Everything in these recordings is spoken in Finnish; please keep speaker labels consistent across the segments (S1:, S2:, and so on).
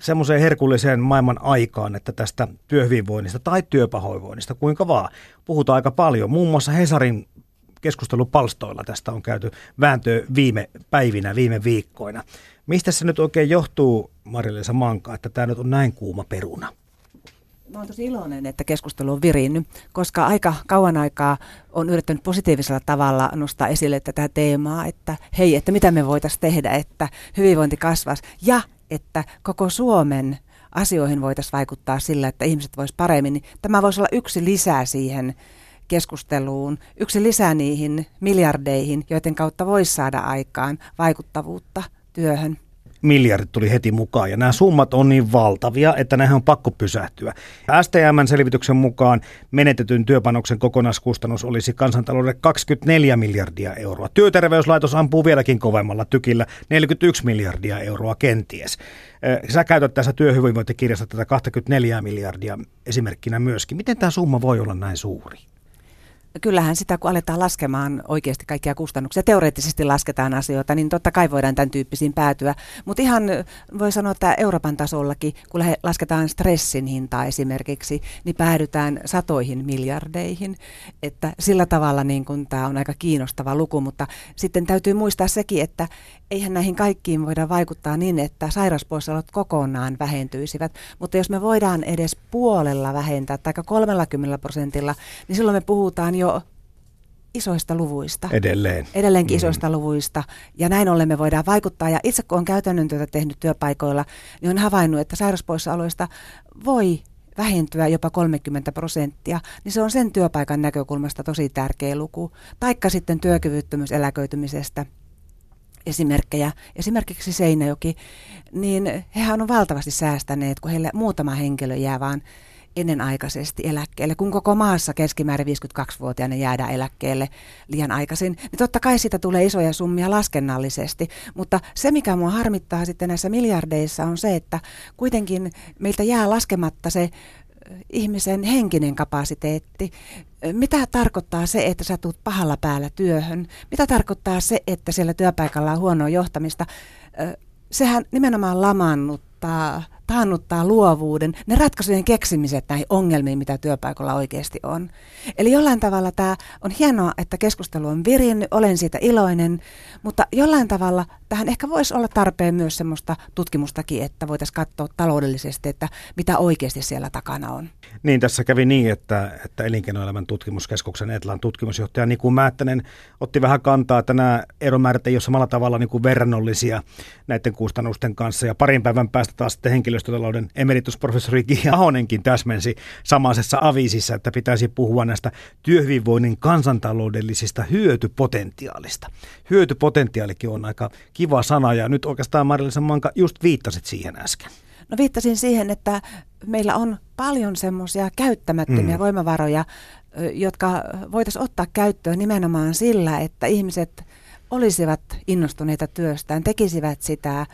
S1: semmoiseen herkulliseen maailman aikaan, että tästä työhyvinvoinnista tai työpahoinvoinnista, kuinka vaan, puhutaan aika paljon. Muun muassa Hesarin keskustelupalstoilla tästä on käyty vääntöä viime päivinä, viime viikkoina. Mistä se nyt oikein johtuu, Marilisa Manka, että tämä nyt on näin kuuma peruna?
S2: Mä olen tosi iloinen, että keskustelu on virinnyt, koska aika kauan aikaa on yrittänyt positiivisella tavalla nostaa esille tätä teemaa, että hei, että mitä me voitaisiin tehdä, että hyvinvointi kasvaisi ja että koko Suomen asioihin voitaisiin vaikuttaa sillä, että ihmiset voisivat paremmin. Niin tämä voisi olla yksi lisää siihen keskusteluun, yksi lisää niihin miljardeihin, joiden kautta voisi saada aikaan vaikuttavuutta työhön
S1: miljardit tuli heti mukaan. Ja nämä summat on niin valtavia, että näihin on pakko pysähtyä. STM-selvityksen mukaan menetetyn työpanoksen kokonaiskustannus olisi kansantaloudelle 24 miljardia euroa. Työterveyslaitos ampuu vieläkin kovemmalla tykillä 41 miljardia euroa kenties. Sä käytät tässä työhyvinvointikirjassa tätä 24 miljardia esimerkkinä myöskin. Miten tämä summa voi olla näin suuri?
S2: Kyllähän sitä, kun aletaan laskemaan oikeasti kaikkia kustannuksia, teoreettisesti lasketaan asioita, niin totta kai voidaan tämän tyyppisiin päätyä. Mutta ihan voi sanoa, että Euroopan tasollakin, kun lasketaan stressin hintaa esimerkiksi, niin päädytään satoihin miljardeihin. Että sillä tavalla niin kun tämä on aika kiinnostava luku, mutta sitten täytyy muistaa sekin, että eihän näihin kaikkiin voida vaikuttaa niin, että sairauspoissaolot kokonaan vähentyisivät. Mutta jos me voidaan edes puolella vähentää, tai 30 prosentilla, niin silloin me puhutaan jo isoista luvuista.
S1: Edelleen.
S2: Edelleenkin mm. isoista luvuista. Ja näin ollen me voidaan vaikuttaa. Ja itse kun olen käytännön työtä tehnyt työpaikoilla, niin olen havainnut, että sairauspoissaoloista voi vähentyä jopa 30 prosenttia, niin se on sen työpaikan näkökulmasta tosi tärkeä luku. Taikka sitten työkyvyttömyyseläköitymisestä esimerkkejä, esimerkiksi Seinäjoki, niin hehän on valtavasti säästäneet, kun heille muutama henkilö jää vaan ennenaikaisesti eläkkeelle, kun koko maassa keskimäärin 52-vuotiaana jäädään eläkkeelle liian aikaisin, niin totta kai siitä tulee isoja summia laskennallisesti, mutta se mikä mua harmittaa sitten näissä miljardeissa on se, että kuitenkin meiltä jää laskematta se ihmisen henkinen kapasiteetti. Mitä tarkoittaa se, että sä tulet pahalla päällä työhön? Mitä tarkoittaa se, että siellä työpaikalla on huonoa johtamista? Sehän nimenomaan lamannuttaa taannuttaa luovuuden, ne ratkaisujen keksimiset näihin ongelmiin, mitä työpaikalla oikeasti on. Eli jollain tavalla tämä on hienoa, että keskustelu on virinnyt, olen siitä iloinen, mutta jollain tavalla tähän ehkä voisi olla tarpeen myös semmoista tutkimustakin, että voitaisiin katsoa taloudellisesti, että mitä oikeasti siellä takana on.
S1: Niin, tässä kävi niin, että, että Elinkeinoelämän tutkimuskeskuksen Etlan tutkimusjohtaja Niku Määttänen otti vähän kantaa, että nämä eromäärät ei ole samalla tavalla niin kuin verrannollisia näiden kustannusten kanssa, ja parin päivän päästä taas sitten henkilö henkilöstötalouden emeritusprofessori Ki Ahonenkin täsmensi samaisessa aviisissa, että pitäisi puhua näistä työhyvinvoinnin kansantaloudellisista hyötypotentiaalista. Hyötypotentiaalikin on aika kiva sana ja nyt oikeastaan Marilisa Manka just viittasit siihen äsken.
S2: No viittasin siihen, että meillä on paljon semmoisia käyttämättömiä mm. voimavaroja, jotka voitaisiin ottaa käyttöön nimenomaan sillä, että ihmiset olisivat innostuneita työstään, tekisivät sitä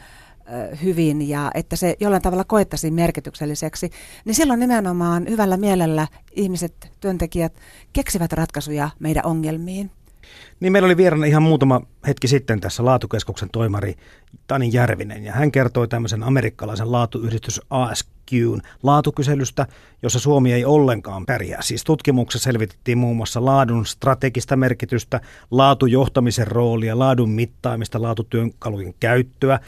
S2: hyvin ja että se jollain tavalla koettaisiin merkitykselliseksi, niin silloin nimenomaan hyvällä mielellä ihmiset, työntekijät keksivät ratkaisuja meidän ongelmiin.
S1: Niin meillä oli vieraana ihan muutama hetki sitten tässä laatukeskuksen toimari Tani Järvinen ja hän kertoi tämmöisen amerikkalaisen laatuyhdistys ASQn laatukyselystä, jossa Suomi ei ollenkaan pärjää. Siis tutkimuksessa selvitettiin muun muassa laadun strategista merkitystä, laatujohtamisen roolia, laadun mittaamista, laatutyönkalujen käyttöä,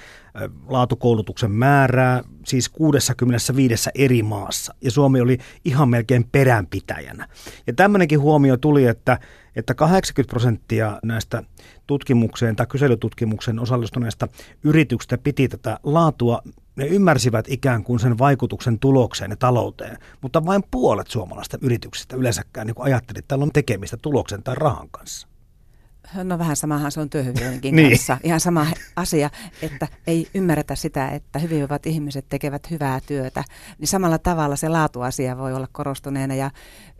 S1: laatukoulutuksen määrää, siis 65 eri maassa. Ja Suomi oli ihan melkein peränpitäjänä. Ja tämmöinenkin huomio tuli, että, että 80 prosenttia näistä tutkimukseen tai kyselytutkimukseen osallistuneista yrityksistä piti tätä laatua ne ymmärsivät ikään kuin sen vaikutuksen tulokseen ja talouteen, mutta vain puolet suomalaista yrityksistä yleensäkään niin ajatteli, että täällä on tekemistä tuloksen tai rahan kanssa.
S2: No vähän samahan se on työhyvinvoinnin niin. kanssa. Ihan sama asia, että ei ymmärretä sitä, että hyvinvoivat ihmiset tekevät hyvää työtä. Niin samalla tavalla se laatuasia voi olla korostuneena. Ja,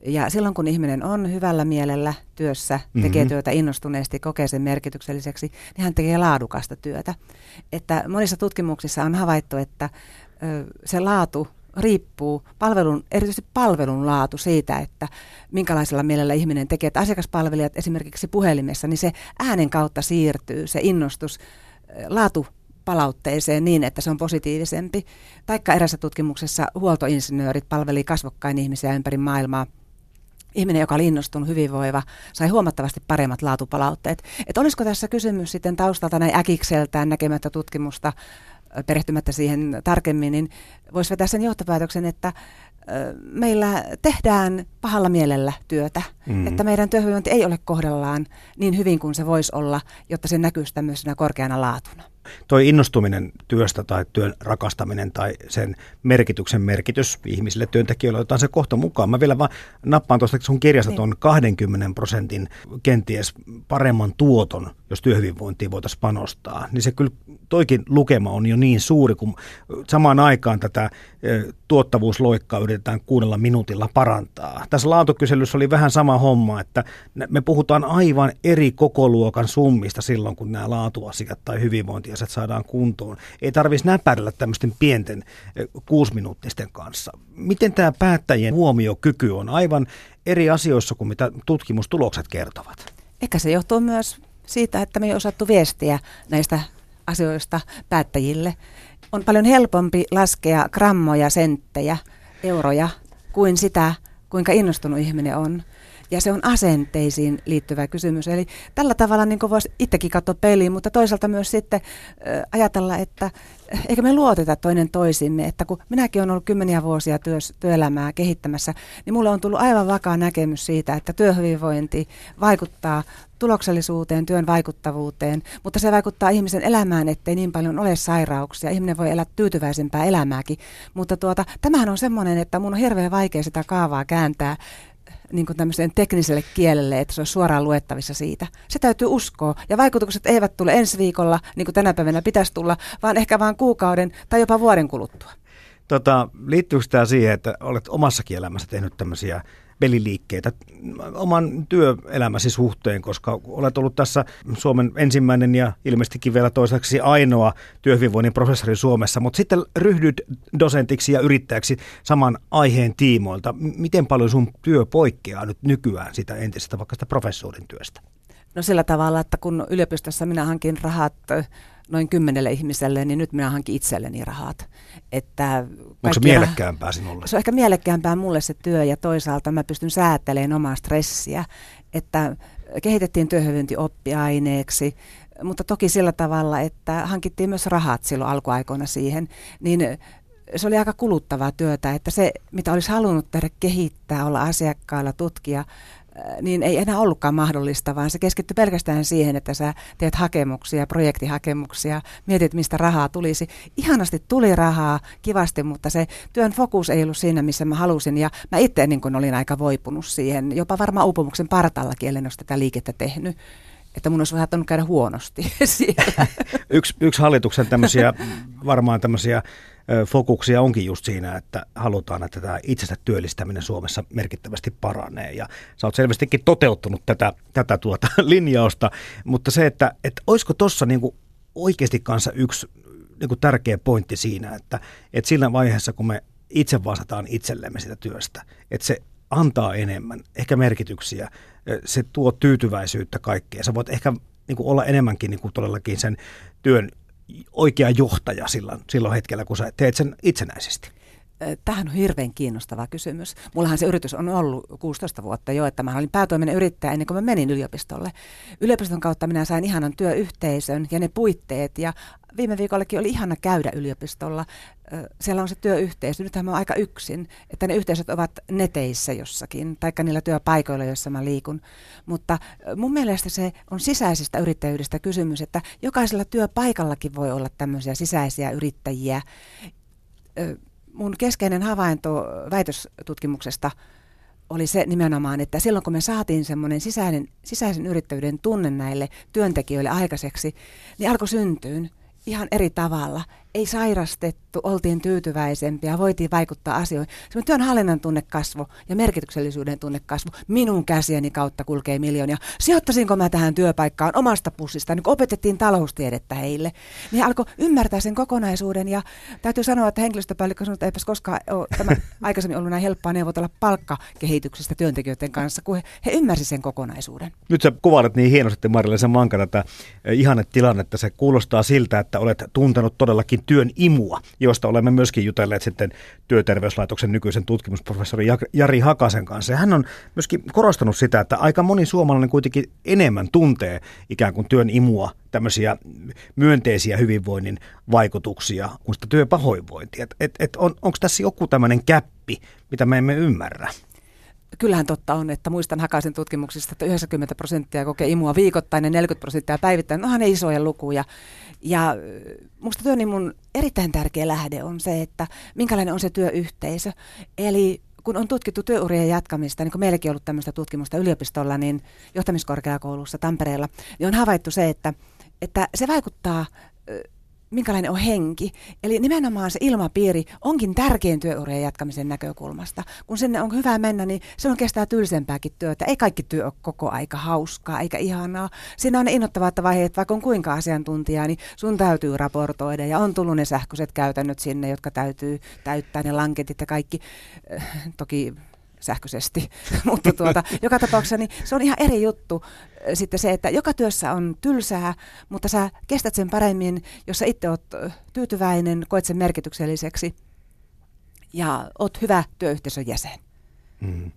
S2: ja silloin kun ihminen on hyvällä mielellä työssä, tekee mm-hmm. työtä innostuneesti, kokee sen merkitykselliseksi, niin hän tekee laadukasta työtä. Että monissa tutkimuksissa on havaittu, että ö, se laatu riippuu palvelun, erityisesti palvelun laatu siitä, että minkälaisella mielellä ihminen tekee. Että asiakaspalvelijat esimerkiksi puhelimessa, niin se äänen kautta siirtyy se innostus laatu palautteeseen niin, että se on positiivisempi. Taikka erässä tutkimuksessa huoltoinsinöörit palveli kasvokkain ihmisiä ympäri maailmaa ihminen, joka oli innostunut, hyvinvoiva, sai huomattavasti paremmat laatupalautteet. Että olisiko tässä kysymys sitten taustalta näin äkikseltään näkemättä tutkimusta, perehtymättä siihen tarkemmin, niin voisi vetää sen johtopäätöksen, että meillä tehdään pahalla mielellä työtä, mm. että meidän työhyvinvointi ei ole kohdallaan niin hyvin kuin se voisi olla, jotta se näkyisi tämmöisenä korkeana laatuna.
S1: Toi innostuminen työstä tai työn rakastaminen tai sen merkityksen merkitys ihmisille, työntekijöille, otetaan se kohta mukaan. Mä vielä vaan nappaan tuosta sun kirjasta niin. tuon 20 prosentin kenties paremman tuoton, jos työhyvinvointiin voitaisiin panostaa. Niin se kyllä, toikin lukema on jo niin suuri, kun samaan aikaan tätä tuottavuusloikkaa yritetään kuudella minuutilla parantaa. Tässä laatukyselyssä oli vähän sama homma, että me puhutaan aivan eri kokoluokan summista silloin, kun nämä laatuasiat tai hyvinvointiasiat saadaan kuntoon. Ei tarvitsisi näpärillä tämmöisten pienten kuusiminuuttisten kanssa. Miten tämä päättäjien huomiokyky on aivan eri asioissa kuin mitä tutkimustulokset kertovat?
S2: Ehkä se johtuu myös siitä, että me ei osattu viestiä näistä asioista päättäjille. On paljon helpompi laskea grammoja, senttejä, euroja kuin sitä, kuinka innostunut ihminen on. Ja se on asenteisiin liittyvä kysymys. Eli tällä tavalla niin voisi itsekin katsoa peliin, mutta toisaalta myös sitten ajatella, että eikä me luoteta toinen toisimme. Että kun minäkin olen ollut kymmeniä vuosia työs, työelämää kehittämässä, niin mulle on tullut aivan vakaa näkemys siitä, että työhyvinvointi vaikuttaa tuloksellisuuteen, työn vaikuttavuuteen, mutta se vaikuttaa ihmisen elämään, ettei niin paljon ole sairauksia. Ihminen voi elää tyytyväisempää elämääkin, mutta tuota, tämähän on semmoinen, että mun on hirveän vaikea sitä kaavaa kääntää niin kuin tämmöiseen tekniselle kielelle, että se on suoraan luettavissa siitä. Se täytyy uskoa. Ja vaikutukset eivät tule ensi viikolla, niin kuin tänä päivänä pitäisi tulla, vaan ehkä vain kuukauden tai jopa vuoden kuluttua.
S1: Tota, liittyykö tämä siihen, että olet omassakin elämässä tehnyt tämmöisiä peliliikkeitä oman työelämäsi suhteen, koska olet ollut tässä Suomen ensimmäinen ja ilmeisestikin vielä toiseksi ainoa työhyvinvoinnin professori Suomessa, mutta sitten ryhdyt dosentiksi ja yrittäjäksi saman aiheen tiimoilta. Miten paljon sun työ poikkeaa nyt nykyään sitä entisestä vaikka sitä professorin työstä?
S2: No sillä tavalla, että kun yliopistossa minä hankin rahat noin kymmenelle ihmiselle, niin nyt minä hankin itselleni rahat.
S1: Että Onko se mielekkäämpää sinulle?
S2: Se on ehkä mielekkäämpää mulle se työ ja toisaalta mä pystyn säätelemään omaa stressiä, että kehitettiin työhyvinvointioppiaineeksi, mutta toki sillä tavalla, että hankittiin myös rahat silloin alkuaikoina siihen, niin se oli aika kuluttavaa työtä, että se, mitä olisi halunnut tehdä, kehittää, olla asiakkailla, tutkia, niin ei enää ollutkaan mahdollista, vaan se keskittyi pelkästään siihen, että sä teet hakemuksia, projektihakemuksia, mietit, mistä rahaa tulisi. Ihanasti tuli rahaa, kivasti, mutta se työn fokus ei ollut siinä, missä mä halusin. Ja mä itse niin kun olin aika voipunut siihen, jopa varmaan uupumuksen partallakin, ellen olisi tätä liikettä tehnyt että mun olisi saattanut käydä huonosti siellä.
S1: yksi, yksi hallituksen tämmöisiä, varmaan tämmöisiä fokuksia onkin just siinä, että halutaan, että tämä itsestä työllistäminen Suomessa merkittävästi paranee. Ja sä oot selvästikin toteuttanut tätä, tätä tuota linjausta, mutta se, että, että olisiko tuossa niinku oikeasti kanssa yksi niinku tärkeä pointti siinä, että, että sillä vaiheessa, kun me itse vastataan itsellemme sitä työstä, että se antaa enemmän, ehkä merkityksiä, se tuo tyytyväisyyttä kaikkeen. Sä voit ehkä niin kuin olla enemmänkin niin kuin todellakin sen työn oikea johtaja silloin, silloin hetkellä, kun sä teet sen itsenäisesti?
S2: Tähän on hirveän kiinnostava kysymys. Mullahan se yritys on ollut 16 vuotta jo, että mä olin päätoiminen yrittäjä ennen kuin mä menin yliopistolle. Yliopiston kautta minä sain ihanan työyhteisön ja ne puitteet ja viime viikollakin oli ihana käydä yliopistolla. Siellä on se työyhteisö. Nythän mä oon aika yksin, että ne yhteisöt ovat neteissä jossakin, taikka niillä työpaikoilla, joissa mä liikun. Mutta mun mielestä se on sisäisestä yrittäjyydestä kysymys, että jokaisella työpaikallakin voi olla tämmöisiä sisäisiä yrittäjiä. Mun keskeinen havainto väitöstutkimuksesta oli se nimenomaan, että silloin kun me saatiin semmoinen sisäinen, sisäisen yrittäjyyden tunne näille työntekijöille aikaiseksi, niin alkoi syntyyn ihan eri tavalla. Ei sairastettu, oltiin tyytyväisempiä, voitiin vaikuttaa asioihin. Se työnhallinnan tunnekasvu ja merkityksellisyyden tunnekasvu minun käsieni kautta kulkee miljoonia. Sijoittasinko mä tähän työpaikkaan omasta pussista, niin kun opetettiin taloustiedettä heille, niin alkoi ymmärtää sen kokonaisuuden ja täytyy sanoa, että henkilöstöpäällikkö sanoi, että eipäs koskaan ole tämä aikaisemmin ollut näin helppoa neuvotella palkkakehityksestä työntekijöiden kanssa, kun he, he ymmärsivät sen kokonaisuuden.
S1: Nyt sä kuvailet niin hienosti Marille Mankana tätä eh, ihanne tilannetta. Se kuulostaa siltä, että olet tuntenut todellakin työn imua, josta olemme myöskin jutelleet sitten työterveyslaitoksen nykyisen tutkimusprofessori Jari Hakasen kanssa. Hän on myöskin korostanut sitä, että aika moni suomalainen kuitenkin enemmän tuntee ikään kuin työn imua, tämmöisiä myönteisiä hyvinvoinnin vaikutuksia kuin sitä työpahoinvointia. Et, et on, Onko tässä joku tämmöinen käppi, mitä me emme ymmärrä?
S2: Kyllähän totta on, että muistan Hakaisen tutkimuksista, että 90 prosenttia kokee imua viikoittain ja 40 prosenttia päivittäin. Onhan ne isoja lukuja. Ja musta työni mun erittäin tärkeä lähde on se, että minkälainen on se työyhteisö. Eli kun on tutkittu työurien jatkamista, niin kuin meilläkin on ollut tämmöistä tutkimusta yliopistolla, niin johtamiskorkeakoulussa Tampereella, niin on havaittu se, että, että se vaikuttaa minkälainen on henki. Eli nimenomaan se ilmapiiri onkin tärkein työurien jatkamisen näkökulmasta. Kun sinne on hyvä mennä, niin se on kestää tylsempääkin työtä. Ei kaikki työ ole koko aika hauskaa eikä ihanaa. Siinä on ne innoittavat vaiheet, vaikka on kuinka asiantuntija, niin sun täytyy raportoida. Ja on tullut ne sähköiset käytännöt sinne, jotka täytyy täyttää, ne lanketit ja kaikki. Äh, toki sähköisesti, mutta tuota, joka tapauksessa niin se on ihan eri juttu sitten se, että joka työssä on tylsää, mutta sä kestät sen paremmin, jos sä itse oot tyytyväinen, koet sen merkitykselliseksi ja oot hyvä työyhteisön jäsen.
S1: Hmm.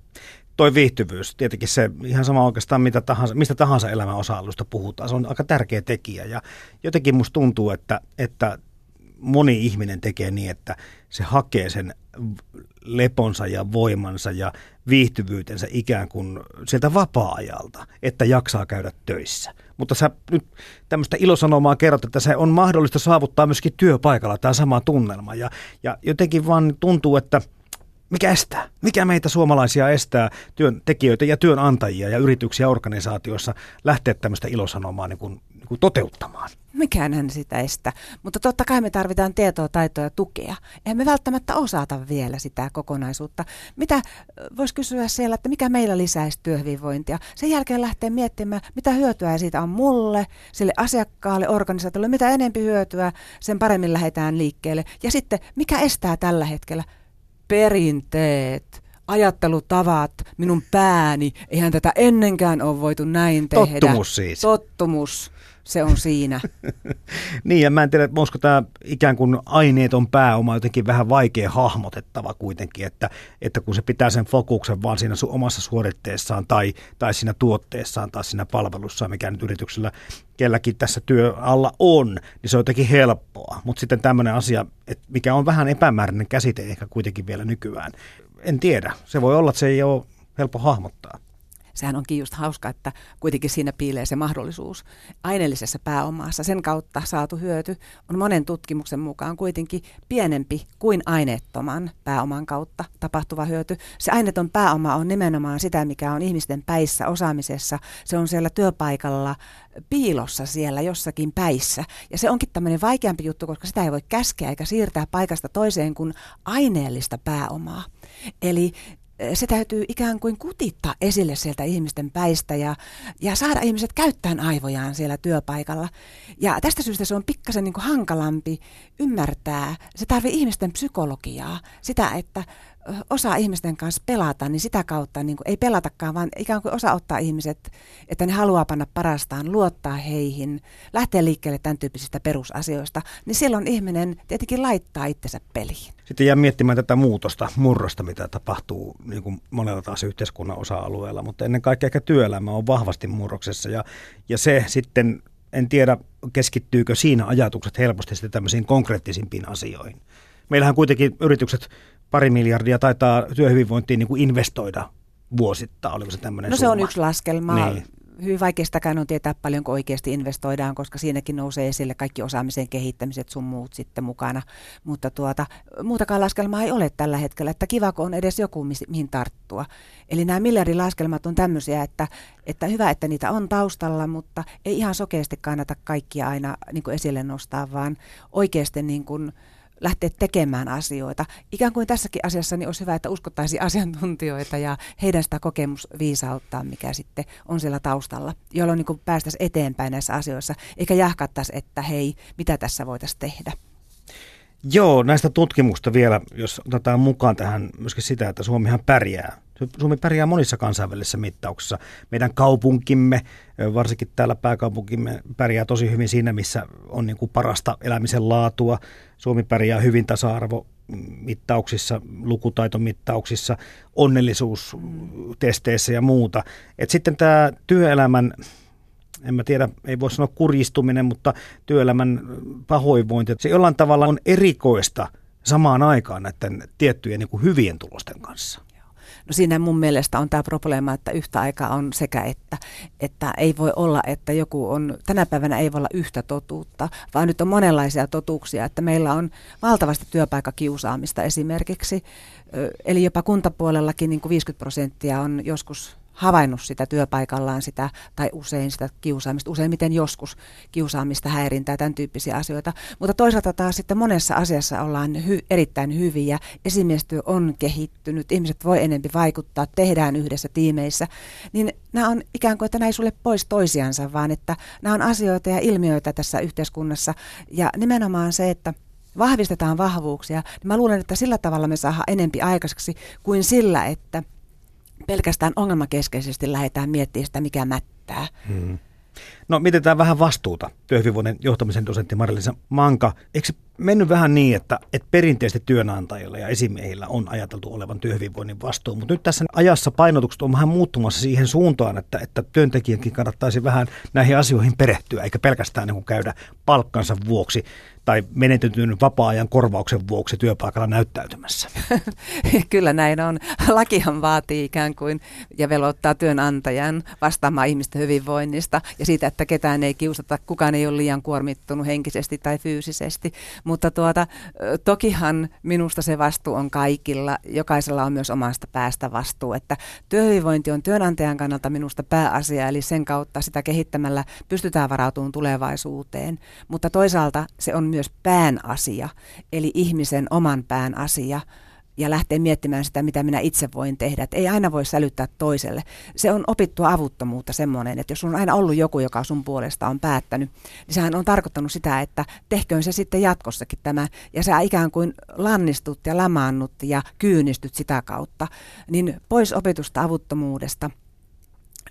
S1: Toi viihtyvyys, tietenkin se ihan sama oikeastaan mitä tahansa, mistä tahansa elämän osa-alueesta puhutaan, se on aika tärkeä tekijä ja jotenkin musta tuntuu, että, että moni ihminen tekee niin, että se hakee sen leponsa ja voimansa ja viihtyvyytensä ikään kuin sieltä vapaa-ajalta, että jaksaa käydä töissä. Mutta sä nyt tämmöistä ilosanomaa kerrot, että se on mahdollista saavuttaa myöskin työpaikalla tämä sama tunnelma. Ja, ja jotenkin vaan tuntuu, että mikä estää? Mikä meitä suomalaisia estää työntekijöitä ja työnantajia ja yrityksiä organisaatioissa lähteä tämmöistä ilosanomaa niin kuin kuin toteuttamaan.
S2: Mikään sitä estä, mutta totta kai me tarvitaan tietoa, taitoa ja tukea. Eihän me välttämättä osata vielä sitä kokonaisuutta. Mitä voisi kysyä siellä, että mikä meillä lisäisi työhyvinvointia? Sen jälkeen lähtee miettimään, mitä hyötyä siitä on mulle, sille asiakkaalle, organisaatiolle, mitä enempi hyötyä, sen paremmin lähdetään liikkeelle. Ja sitten, mikä estää tällä hetkellä? Perinteet ajattelutavat, minun pääni, eihän tätä ennenkään ole voitu näin tehdä.
S1: Tottumus siis.
S2: Tottumus se on siinä.
S1: niin, ja mä en tiedä, onko tämä ikään kuin aineeton pääoma jotenkin vähän vaikea hahmotettava kuitenkin, että, että kun se pitää sen fokuksen vaan siinä su- omassa suoritteessaan tai, tai siinä tuotteessaan tai siinä palvelussa, mikä nyt yrityksellä kelläkin tässä työ alla on, niin se on jotenkin helppoa. Mutta sitten tämmöinen asia, että mikä on vähän epämääräinen käsite ehkä kuitenkin vielä nykyään, en tiedä. Se voi olla, että se ei ole helppo hahmottaa
S2: sehän onkin just hauska, että kuitenkin siinä piilee se mahdollisuus. Aineellisessa pääomassa sen kautta saatu hyöty on monen tutkimuksen mukaan kuitenkin pienempi kuin aineettoman pääoman kautta tapahtuva hyöty. Se aineeton pääoma on nimenomaan sitä, mikä on ihmisten päissä osaamisessa. Se on siellä työpaikalla piilossa siellä jossakin päissä. Ja se onkin tämmöinen vaikeampi juttu, koska sitä ei voi käskeä eikä siirtää paikasta toiseen kuin aineellista pääomaa. Eli se täytyy ikään kuin kutittaa esille sieltä ihmisten päistä ja, ja saada ihmiset käyttämään aivojaan siellä työpaikalla. Ja tästä syystä se on pikkasen niin kuin hankalampi ymmärtää. Se tarvii ihmisten psykologiaa, sitä, että osaa ihmisten kanssa pelata, niin sitä kautta niin kuin, ei pelatakaan, vaan ikään kuin osa ottaa ihmiset, että ne haluaa panna parastaan, luottaa heihin, lähteä liikkeelle tämän tyyppisistä perusasioista, niin silloin ihminen tietenkin laittaa itsensä peliin.
S1: Sitten jää miettimään tätä muutosta, murrosta, mitä tapahtuu niin kuin monella taas yhteiskunnan osa-alueella, mutta ennen kaikkea ehkä työelämä on vahvasti murroksessa ja, ja se sitten, en tiedä keskittyykö siinä ajatukset helposti sitten tämmöisiin konkreettisimpiin asioihin. Meillähän kuitenkin yritykset pari miljardia taitaa työhyvinvointiin niin kuin investoida vuosittain, oliko se tämmöinen
S2: No se summa? on yksi laskelma. Niin. hyvin vaikeastakään on tietää paljonko oikeasti investoidaan, koska siinäkin nousee esille kaikki osaamisen kehittämiset sun muut sitten mukana. Mutta tuota, muutakaan laskelmaa ei ole tällä hetkellä, että kivako on edes joku, mihin tarttua. Eli nämä miljardilaskelmat on tämmöisiä, että, että hyvä, että niitä on taustalla, mutta ei ihan sokeasti kannata kaikkia aina niin esille nostaa, vaan oikeasti niin kuin, lähteä tekemään asioita. Ikään kuin tässäkin asiassa niin olisi hyvä, että uskottaisiin asiantuntijoita ja heidän sitä kokemusviisauttaa, mikä sitten on siellä taustalla, jolloin niin päästäisiin eteenpäin näissä asioissa, eikä jahkattaisi, että hei, mitä tässä voitaisiin tehdä.
S1: Joo, näistä tutkimusta vielä, jos otetaan mukaan tähän myöskin sitä, että Suomihan pärjää. Suomi pärjää monissa kansainvälisissä mittauksissa. Meidän kaupunkimme, varsinkin täällä pääkaupunkimme, pärjää tosi hyvin siinä, missä on niin kuin parasta elämisen laatua. Suomi pärjää hyvin tasa-arvo mittauksissa, lukutaitomittauksissa, onnellisuustesteissä ja muuta. Et sitten tämä työelämän en mä tiedä, ei voi sanoa kurjistuminen, mutta työelämän pahoinvointi, se jollain tavalla on erikoista samaan aikaan näiden tiettyjen niin kuin hyvien tulosten kanssa.
S2: Siinä mun mielestä on tämä probleema, että yhtä aikaa on sekä että, että ei voi olla, että joku on, tänä päivänä ei voi olla yhtä totuutta, vaan nyt on monenlaisia totuuksia, että meillä on valtavasti työpaikkakiusaamista esimerkiksi, eli jopa kuntapuolellakin niin kuin 50 prosenttia on joskus havainnut sitä työpaikallaan sitä, tai usein sitä kiusaamista, useimmiten joskus kiusaamista, häirintää, tämän tyyppisiä asioita. Mutta toisaalta taas sitten monessa asiassa ollaan hy- erittäin hyviä. Esimiestyö on kehittynyt, ihmiset voi enempi vaikuttaa, tehdään yhdessä tiimeissä. Niin nämä on ikään kuin, että ei sulle pois toisiansa, vaan että nämä on asioita ja ilmiöitä tässä yhteiskunnassa. Ja nimenomaan se, että vahvistetaan vahvuuksia, niin mä luulen, että sillä tavalla me saadaan enempi aikaiseksi kuin sillä, että – pelkästään ongelmakeskeisesti lähdetään miettimään sitä, mikä mättää. Hmm.
S1: No mietitään vähän vastuuta. Työhyvinvoinnin johtamisen dosentti Marilisa Manka. Eikö mennyt vähän niin, että, että perinteisesti työnantajilla ja esimiehillä on ajateltu olevan työhyvinvoinnin vastuu, mutta nyt tässä ajassa painotukset on vähän muuttumassa siihen suuntaan, että, että työntekijänkin kannattaisi vähän näihin asioihin perehtyä, eikä pelkästään niin käydä palkkansa vuoksi tai menetetyn vapaa-ajan korvauksen vuoksi työpaikalla näyttäytymässä.
S2: Kyllä näin on. Lakihan vaatii ikään kuin ja velvoittaa työnantajan vastaamaan ihmisten hyvinvoinnista ja siitä, että ketään ei kiusata, kukaan ei ole liian kuormittunut henkisesti tai fyysisesti. Mutta tuota, tokihan minusta se vastuu on kaikilla. Jokaisella on myös omasta päästä vastuu, että työhyvinvointi on työnantajan kannalta minusta pääasia, eli sen kautta sitä kehittämällä pystytään varautumaan tulevaisuuteen. Mutta toisaalta se on myös pään asia, eli ihmisen oman pään asia ja lähteä miettimään sitä, mitä minä itse voin tehdä. Et ei aina voi sälyttää toiselle. Se on opittua avuttomuutta semmoinen, että jos on aina ollut joku, joka sun puolesta on päättänyt, niin sehän on tarkoittanut sitä, että tehköön se sitten jatkossakin tämä. Ja sä ikään kuin lannistut ja lamaannut ja kyynistyt sitä kautta. Niin pois opitusta avuttomuudesta –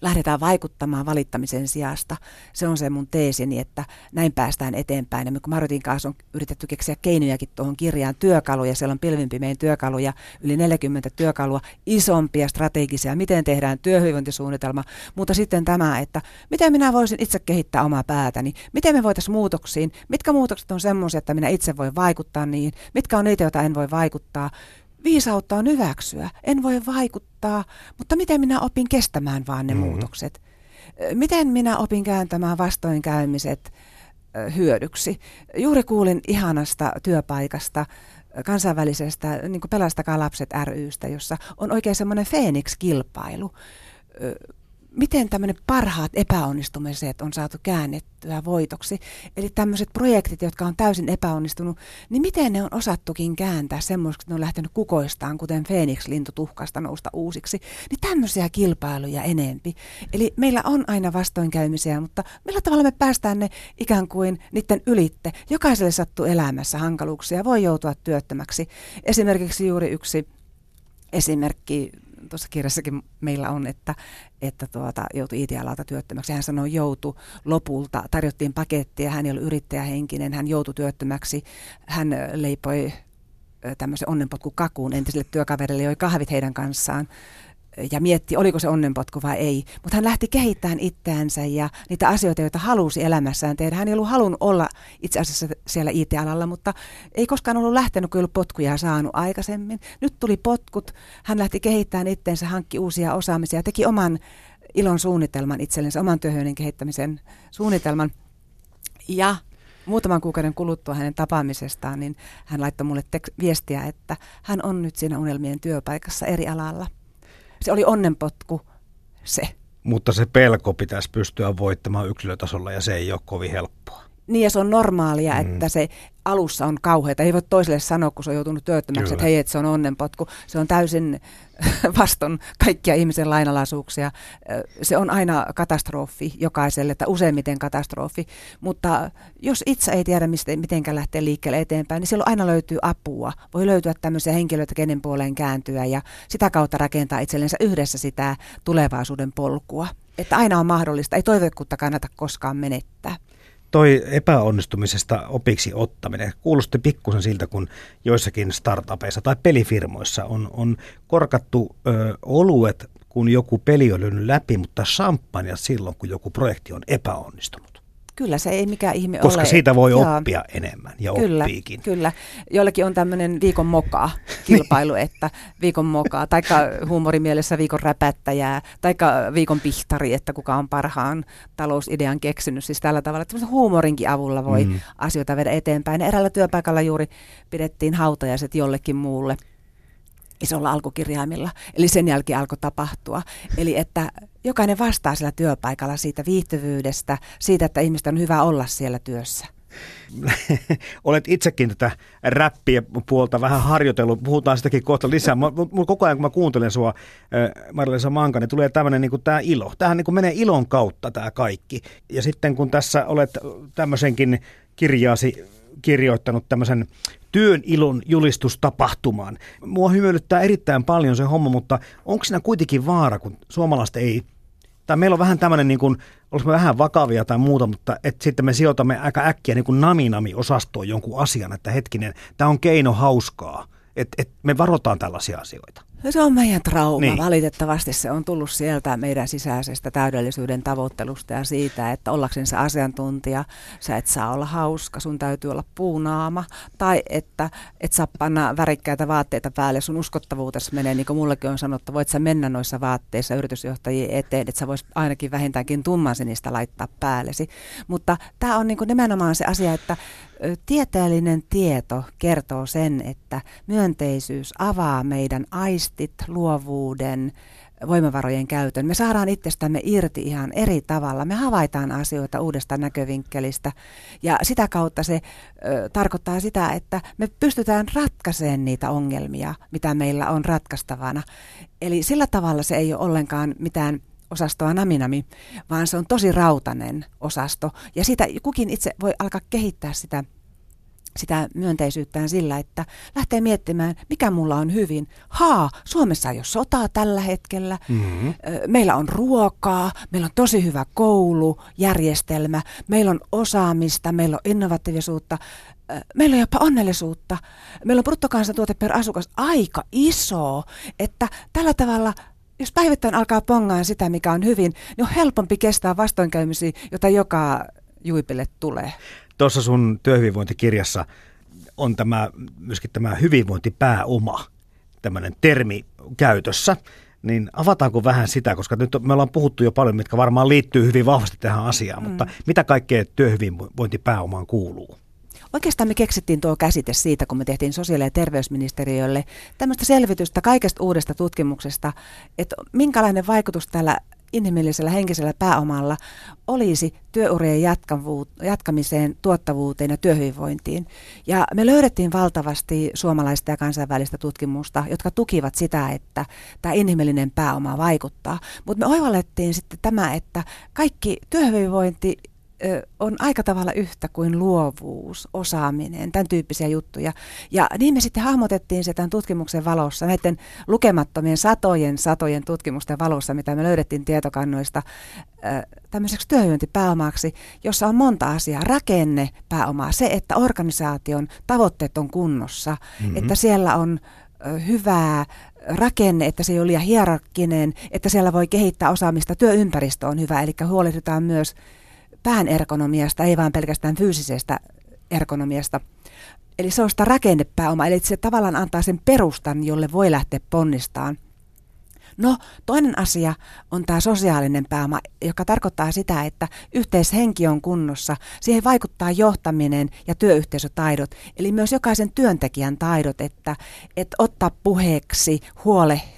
S2: lähdetään vaikuttamaan valittamisen sijasta. Se on se mun teesini, että näin päästään eteenpäin. Ja kun Marotin kanssa on yritetty keksiä keinojakin tuohon kirjaan, työkaluja, siellä on pilvinpimein työkaluja, yli 40 työkalua, isompia strategisia, miten tehdään työhyvinvointisuunnitelma, mutta sitten tämä, että miten minä voisin itse kehittää omaa päätäni, miten me voitaisiin muutoksiin, mitkä muutokset on semmoisia, että minä itse voi vaikuttaa niihin, mitkä on niitä, joita en voi vaikuttaa, Viisautta on hyväksyä. En voi vaikuttaa, mutta miten minä opin kestämään vaan ne mm-hmm. muutokset? Miten minä opin kääntämään vastoinkäymiset hyödyksi? Juuri kuulin ihanasta työpaikasta, kansainvälisestä niin Pelastakaa lapset rystä, jossa on oikein semmoinen Phoenix-kilpailu miten tämmöinen parhaat epäonnistumiset on saatu käännettyä voitoksi. Eli tämmöiset projektit, jotka on täysin epäonnistunut, niin miten ne on osattukin kääntää semmoiseksi, että ne on lähtenyt kukoistaan, kuten Phoenix-lintu tuhkasta nousta uusiksi. Niin tämmöisiä kilpailuja enempi. Eli meillä on aina vastoinkäymisiä, mutta millä tavalla me päästään ne ikään kuin niiden ylitte. Jokaiselle sattuu elämässä hankaluuksia, voi joutua työttömäksi. Esimerkiksi juuri yksi esimerkki tuossa kirjassakin meillä on, että, että tuota, joutui IT-alalta työttömäksi. Hän sanoi joutu lopulta, tarjottiin pakettia, hän ei ollut yrittäjähenkinen, hän joutui työttömäksi, hän leipoi tämmöisen onnenpotkukakuun entiselle työkaverille, joi kahvit heidän kanssaan ja mietti, oliko se onnenpotku vai ei. Mutta hän lähti kehittämään itseänsä ja niitä asioita, joita halusi elämässään tehdä. Hän ei ollut halunnut olla itse asiassa siellä IT-alalla, mutta ei koskaan ollut lähtenyt, kun ei ollut potkuja saanut aikaisemmin. Nyt tuli potkut, hän lähti kehittämään itseänsä, hankki uusia osaamisia, teki oman ilon suunnitelman itsellensä, oman työhyönnin kehittämisen suunnitelman. Ja muutaman kuukauden kuluttua hänen tapaamisestaan, niin hän laittoi mulle tek- viestiä, että hän on nyt siinä unelmien työpaikassa eri alalla. Se oli onnenpotku se.
S1: Mutta se pelko pitäisi pystyä voittamaan yksilötasolla ja se ei ole kovin helppoa.
S2: Niin ja se on normaalia, mm. että se alussa on kauheata. Ei voi toiselle sanoa, kun se on joutunut työttömäksi, Kyllä. että hei, että se on onnenpotku. Se on täysin vaston kaikkia ihmisen lainalaisuuksia. Se on aina katastrofi jokaiselle, että useimmiten katastrofi. Mutta jos itse ei tiedä, miten lähtee liikkeelle eteenpäin, niin silloin aina löytyy apua. Voi löytyä tämmöisiä henkilöitä, kenen puoleen kääntyä ja sitä kautta rakentaa itsellensä yhdessä sitä tulevaisuuden polkua. Että aina on mahdollista. Ei toivekkuutta kannata koskaan menettää
S1: toi epäonnistumisesta opiksi ottaminen kuulosti pikkusen siltä, kun joissakin startupeissa tai pelifirmoissa on, on korkattu ö, oluet, kun joku peli on lyönyt läpi, mutta champagne silloin, kun joku projekti on epäonnistunut.
S2: Kyllä se ei mikään ihme
S1: Koska
S2: ole.
S1: siitä voi Jaa. oppia enemmän ja
S2: kyllä,
S1: oppiikin.
S2: Kyllä, joillekin on tämmöinen viikon mokaa kilpailu, että viikon mokaa, taikka huumorimielessä viikon räpättäjää, taikka viikon pihtari, että kuka on parhaan talousidean keksinyt. Siis tällä tavalla, että huumorinkin avulla voi mm. asioita viedä eteenpäin. Eräällä työpaikalla juuri pidettiin hautajaiset jollekin muulle isolla alkukirjaimilla. Eli sen jälkeen alkoi tapahtua. Eli että jokainen vastaa sillä työpaikalla siitä viihtyvyydestä, siitä, että ihmistä on hyvä olla siellä työssä.
S1: Olet itsekin tätä räppiä puolta vähän harjoitellut, puhutaan sitäkin kohta lisää. Mulla koko ajan kun mä kuuntelen sua, Marilisa Manka, niin tulee tämmöinen niin tämä ilo. Tämähän niin menee ilon kautta tämä kaikki. Ja sitten kun tässä olet tämmöisenkin kirjaasi kirjoittanut tämmöisen työn ilon julistustapahtumaan. Mua hymyilyttää erittäin paljon se homma, mutta onko siinä kuitenkin vaara, kun suomalaiset ei tai meillä on vähän tämmöinen, niin kuin, olisimme vähän vakavia tai muuta, mutta että sitten me sijoitamme aika äkkiä niin kuin nami-nami-osastoon jonkun asian, että hetkinen, tämä on keino hauskaa, että et me varotaan tällaisia asioita.
S2: Se on meidän trauma. Niin. Valitettavasti se on tullut sieltä meidän sisäisestä täydellisyyden tavoittelusta ja siitä, että se asiantuntija, sä et saa olla hauska, sun täytyy olla puunaama. Tai että et saa panna värikkäitä vaatteita päälle, sun uskottavuutesi menee, niin kuin mullekin on sanottu, voit sä mennä noissa vaatteissa yritysjohtajien eteen, että sä vois ainakin vähintäänkin tummansinistä laittaa päällesi. Mutta tämä on niin nimenomaan se asia, että tieteellinen tieto kertoo sen, että myönteisyys avaa meidän aistit, luovuuden, voimavarojen käytön. Me saadaan itsestämme irti ihan eri tavalla. Me havaitaan asioita uudesta näkövinkkelistä ja sitä kautta se ö, tarkoittaa sitä, että me pystytään ratkaisemaan niitä ongelmia, mitä meillä on ratkaistavana. Eli sillä tavalla se ei ole ollenkaan mitään osastoa Naminami, vaan se on tosi rautainen osasto. Ja sitä kukin itse voi alkaa kehittää sitä sitä myönteisyyttään sillä, että lähtee miettimään, mikä mulla on hyvin. Haa, Suomessa ei ole sotaa tällä hetkellä. Mm-hmm. Meillä on ruokaa, meillä on tosi hyvä koulujärjestelmä, meillä on osaamista, meillä on innovatiivisuutta, meillä on jopa onnellisuutta. Meillä on bruttokansantuote per asukas aika iso, että tällä tavalla jos päivittäin alkaa pongaan sitä, mikä on hyvin, niin on helpompi kestää vastoinkäymisiä, jota joka juipille tulee.
S1: Tuossa sun työhyvinvointikirjassa on tämä, myöskin tämä hyvinvointipääoma, tämmöinen termi käytössä. Niin avataanko vähän sitä, koska nyt me ollaan puhuttu jo paljon, mitkä varmaan liittyy hyvin vahvasti tähän asiaan, mm. mutta mitä kaikkea työhyvinvointipääomaan kuuluu?
S2: Oikeastaan me keksittiin tuo käsite siitä, kun me tehtiin sosiaali- ja terveysministeriölle tämmöistä selvitystä kaikesta uudesta tutkimuksesta, että minkälainen vaikutus tällä inhimillisellä henkisellä pääomalla olisi työurien jatkamiseen, tuottavuuteen ja työhyvinvointiin. Ja me löydettiin valtavasti suomalaista ja kansainvälistä tutkimusta, jotka tukivat sitä, että tämä inhimillinen pääoma vaikuttaa. Mutta me oivallettiin sitten tämä, että kaikki työhyvinvointi on aika tavalla yhtä kuin luovuus, osaaminen, tämän tyyppisiä juttuja. Ja niin me sitten hahmotettiin se tämän tutkimuksen valossa, näiden lukemattomien satojen, satojen tutkimusten valossa, mitä me löydettiin tietokannoista, tämmöiseksi työhyvinvointipääomaksi, jossa on monta asiaa. Rakenne pääomaa, se, että organisaation tavoitteet on kunnossa, mm-hmm. että siellä on hyvää rakenne, että se ei ole liian hierarkkinen, että siellä voi kehittää osaamista. Työympäristö on hyvä, eli huolehditaan myös pään ergonomiasta, ei vain pelkästään fyysisestä ergonomiasta. Eli se on sitä rakennepääoma, eli se tavallaan antaa sen perustan, jolle voi lähteä ponnistaan. No toinen asia on tämä sosiaalinen pääoma, joka tarkoittaa sitä, että yhteishenki on kunnossa. Siihen vaikuttaa johtaminen ja työyhteisötaidot, eli myös jokaisen työntekijän taidot, että, että ottaa puheeksi, huolehtia,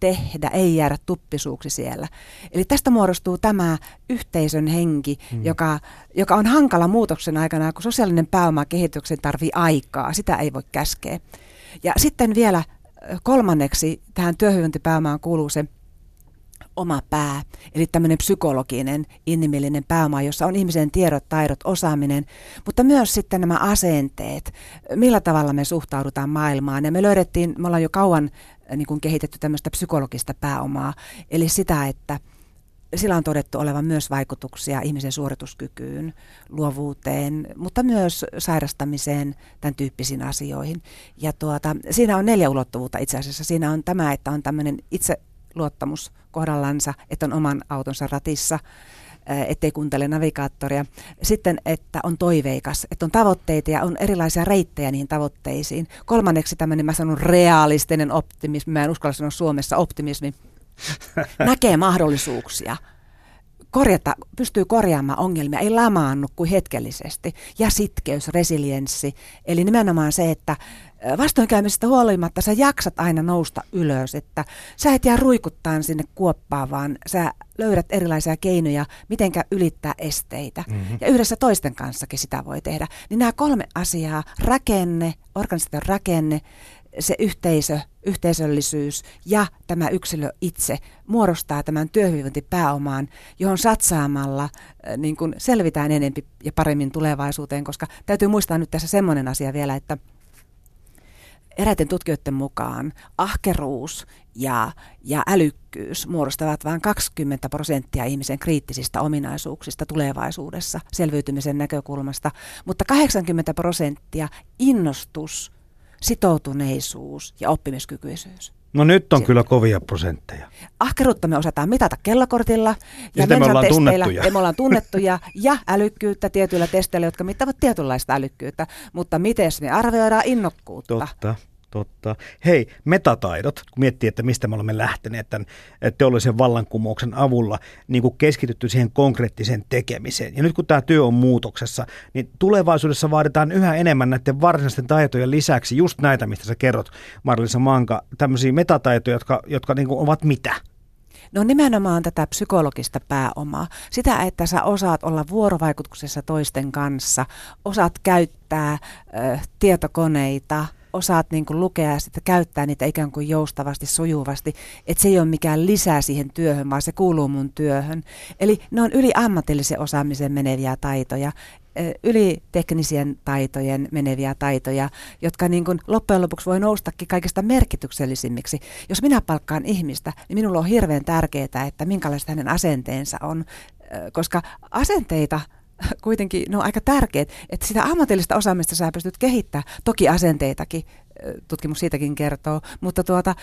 S2: tehdä, ei jäädä tuppisuuksi siellä. Eli tästä muodostuu tämä yhteisön henki, hmm. joka, joka on hankala muutoksen aikana, kun sosiaalinen pääoma kehityksen tarvii aikaa. Sitä ei voi käskeä. Ja sitten vielä kolmanneksi tähän työhyvinvointipääomaan kuuluu se oma pää, eli tämmöinen psykologinen, inhimillinen pääoma, jossa on ihmisen tiedot, taidot, osaaminen, mutta myös sitten nämä asenteet, millä tavalla me suhtaudutaan maailmaan. Ja me löydettiin, me ollaan jo kauan niin kuin kehitetty tämmöistä psykologista pääomaa, eli sitä, että sillä on todettu olevan myös vaikutuksia ihmisen suorituskykyyn, luovuuteen, mutta myös sairastamiseen, tämän tyyppisiin asioihin. Ja tuota, siinä on neljä ulottuvuutta itse asiassa. Siinä on tämä, että on tämmöinen itseluottamus kohdallansa, että on oman autonsa ratissa, ettei kuuntele navigaattoria. Sitten, että on toiveikas, että on tavoitteita ja on erilaisia reittejä niihin tavoitteisiin. Kolmanneksi tämmöinen, mä sanon realistinen optimismi, mä en uskalla sanoa Suomessa optimismi, näkee mahdollisuuksia, korjata, pystyy korjaamaan ongelmia, ei lamaannu kuin hetkellisesti. Ja sitkeys, resilienssi, eli nimenomaan se, että vastoinkäymisestä huolimatta sä jaksat aina nousta ylös, että sä et jää ruikuttaan sinne kuoppaan, vaan sä löydät erilaisia keinoja, mitenkä ylittää esteitä. Mm-hmm. Ja yhdessä toisten kanssakin sitä voi tehdä. Niin nämä kolme asiaa, rakenne, organisaation rakenne, se yhteisö, yhteisöllisyys ja tämä yksilö itse muodostaa tämän työhyvinvointipääomaan, johon satsaamalla äh, niin kuin selvitään enempi ja paremmin tulevaisuuteen, koska täytyy muistaa nyt tässä semmoinen asia vielä, että eräiden tutkijoiden mukaan ahkeruus ja, ja älykkyys muodostavat vain 20 prosenttia ihmisen kriittisistä ominaisuuksista tulevaisuudessa selviytymisen näkökulmasta, mutta 80 prosenttia innostus, sitoutuneisuus ja oppimiskykyisyys.
S1: No nyt on Sitten. kyllä kovia prosentteja.
S2: Ahkeruutta me osataan mitata kellokortilla
S1: ja, ja me ollaan tunnettuja.
S2: Ja me ollaan tunnettuja ja älykkyyttä tietyillä testeillä, jotka mittaavat tietynlaista älykkyyttä. Mutta miten me arvioidaan innokkuutta?
S1: Totta. Totta. Hei, metataidot, kun miettii, että mistä me olemme lähteneet tämän teollisen vallankumouksen avulla, niin kuin keskitytty siihen konkreettiseen tekemiseen. Ja nyt kun tämä työ on muutoksessa, niin tulevaisuudessa vaaditaan yhä enemmän näiden varsinaisten taitojen lisäksi just näitä, mistä sä kerrot, Marlisa Manka, tämmöisiä metataitoja, jotka, jotka niin ovat mitä?
S2: No nimenomaan tätä psykologista pääomaa. Sitä, että sä osaat olla vuorovaikutuksessa toisten kanssa, osaat käyttää ö, tietokoneita, osaat niin kuin lukea ja sitten käyttää niitä ikään kuin joustavasti, sujuvasti, että se ei ole mikään lisää siihen työhön, vaan se kuuluu mun työhön. Eli ne on yli ammatillisen osaamisen meneviä taitoja, yli teknisien taitojen meneviä taitoja, jotka niin kuin loppujen lopuksi voi noustakin kaikista merkityksellisimmiksi. Jos minä palkkaan ihmistä, niin minulla on hirveän tärkeää, että minkälaista hänen asenteensa on, koska asenteita – kuitenkin ne on aika tärkeät, että sitä ammatillista osaamista sä pystyt kehittämään, toki asenteitakin, tutkimus siitäkin kertoo, mutta tuota,